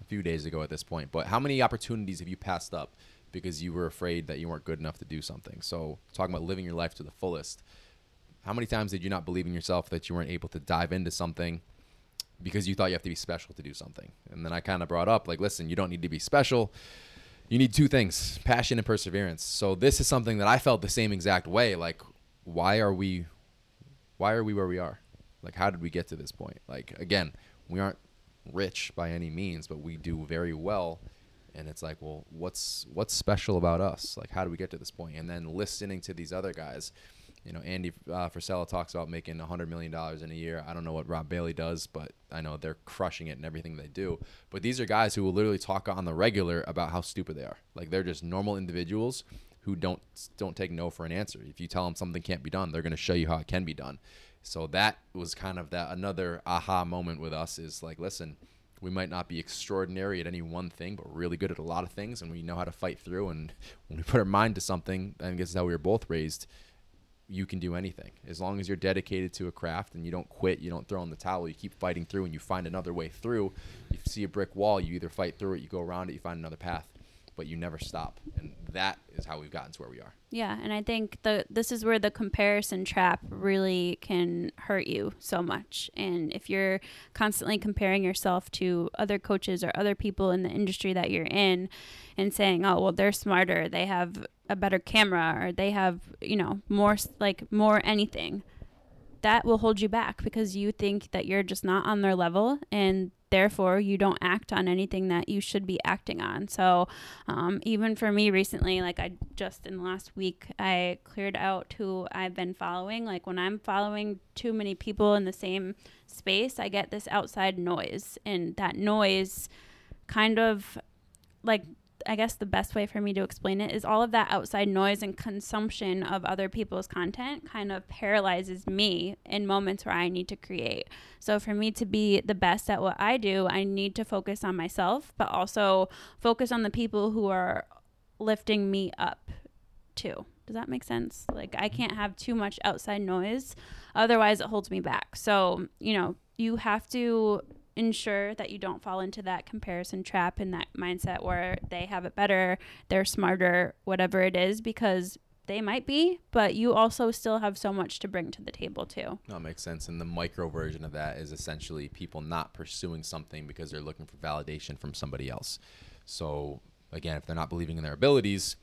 a few days ago at this point. But how many opportunities have you passed up because you were afraid that you weren't good enough to do something? So talking about living your life to the fullest how many times did you not believe in yourself that you weren't able to dive into something because you thought you have to be special to do something? And then I kind of brought up, like, listen, you don't need to be special. You need two things passion and perseverance. So this is something that I felt the same exact way. Like, why are we, why are we where we are? Like, how did we get to this point? Like, again, we aren't rich by any means, but we do very well and it's like well what's what's special about us like how do we get to this point? and then listening to these other guys you know, Andy uh, Frisella talks about making $100 million in a year. I don't know what Rob Bailey does, but I know they're crushing it in everything they do. But these are guys who will literally talk on the regular about how stupid they are. Like they're just normal individuals who don't don't take no for an answer. If you tell them something can't be done, they're going to show you how it can be done. So that was kind of that another aha moment with us is like, listen, we might not be extraordinary at any one thing, but really good at a lot of things, and we know how to fight through. And when we put our mind to something, I guess is how we were both raised you can do anything. As long as you're dedicated to a craft and you don't quit you don't throw in the towel you keep fighting through and you find another way through. You see a brick wall you either fight through it you go around it you find another path but you never stop. And that is how we've gotten to where we are. Yeah and i think the this is where the comparison trap really can hurt you so much. And if you're constantly comparing yourself to other coaches or other people in the industry that you're in and saying oh well they're smarter they have a better camera or they have, you know, more like more anything, that will hold you back because you think that you're just not on their level and therefore you don't act on anything that you should be acting on. So, um, even for me recently, like I just in the last week, I cleared out who I've been following. Like when I'm following too many people in the same space, I get this outside noise, and that noise kind of like I guess the best way for me to explain it is all of that outside noise and consumption of other people's content kind of paralyzes me in moments where I need to create. So for me to be the best at what I do, I need to focus on myself, but also focus on the people who are lifting me up too. Does that make sense? Like I can't have too much outside noise, otherwise it holds me back. So, you know, you have to ensure that you don't fall into that comparison trap and that mindset where they have it better, they're smarter, whatever it is, because they might be, but you also still have so much to bring to the table too. It makes sense. And the micro version of that is essentially people not pursuing something because they're looking for validation from somebody else. So again, if they're not believing in their abilities,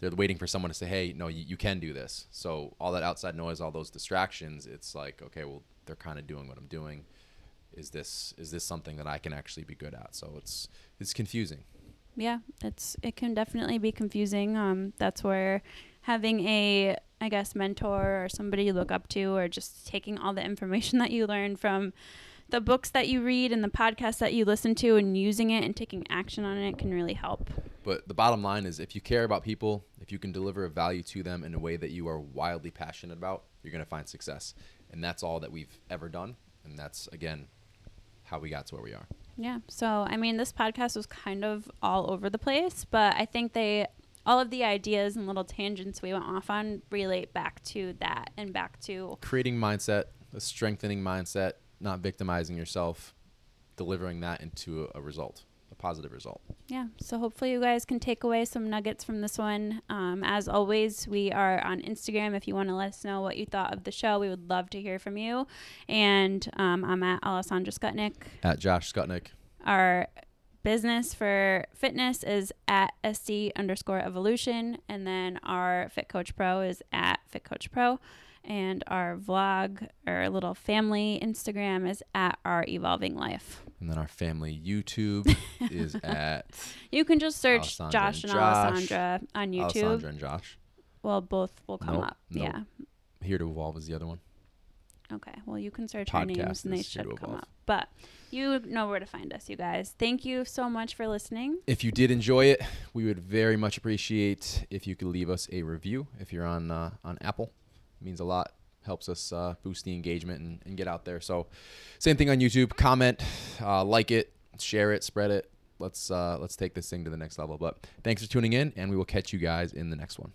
they're waiting for someone to say, "Hey, no, you, you can do this." So all that outside noise, all those distractions, it's like, okay, well, they're kind of doing what I'm doing. Is this is this something that I can actually be good at? So it's it's confusing. Yeah, it's it can definitely be confusing. Um, that's where having a I guess mentor or somebody you look up to, or just taking all the information that you learn from the books that you read and the podcasts that you listen to and using it and taking action on it can really help. But the bottom line is if you care about people, if you can deliver a value to them in a way that you are wildly passionate about, you're going to find success. And that's all that we've ever done. And that's, again, how we got to where we are. Yeah. So, I mean, this podcast was kind of all over the place, but I think they, all of the ideas and little tangents we went off on relate back to that and back to creating mindset, a strengthening mindset, not victimizing yourself, delivering that into a, result positive result. Yeah. So hopefully you guys can take away some nuggets from this one. Um, as always, we are on Instagram. If you want to let us know what you thought of the show, we would love to hear from you. And um, I'm at Alessandra Skutnik. At Josh Skutnik. Our business for fitness is at SD underscore evolution. And then our Fit Coach Pro is at Fit Coach Pro and our vlog our little family Instagram is at our evolving life. And then our family YouTube is at. You can just search Alessandra Josh and, and Josh, Alessandra on YouTube. Alessandra and Josh. Well, both will come nope, up. Nope. Yeah. Here to Evolve is the other one. Okay. Well, you can search Podcast our names and they should come up. But you know where to find us, you guys. Thank you so much for listening. If you did enjoy it, we would very much appreciate if you could leave us a review if you're on uh, on Apple means a lot helps us uh, boost the engagement and, and, get out there. So, same thing on YouTube. Comment, uh, like it, share it, spread it. Let's uh, let's take this thing to the next level. But thanks for tuning in, and we will catch you guys in the next one.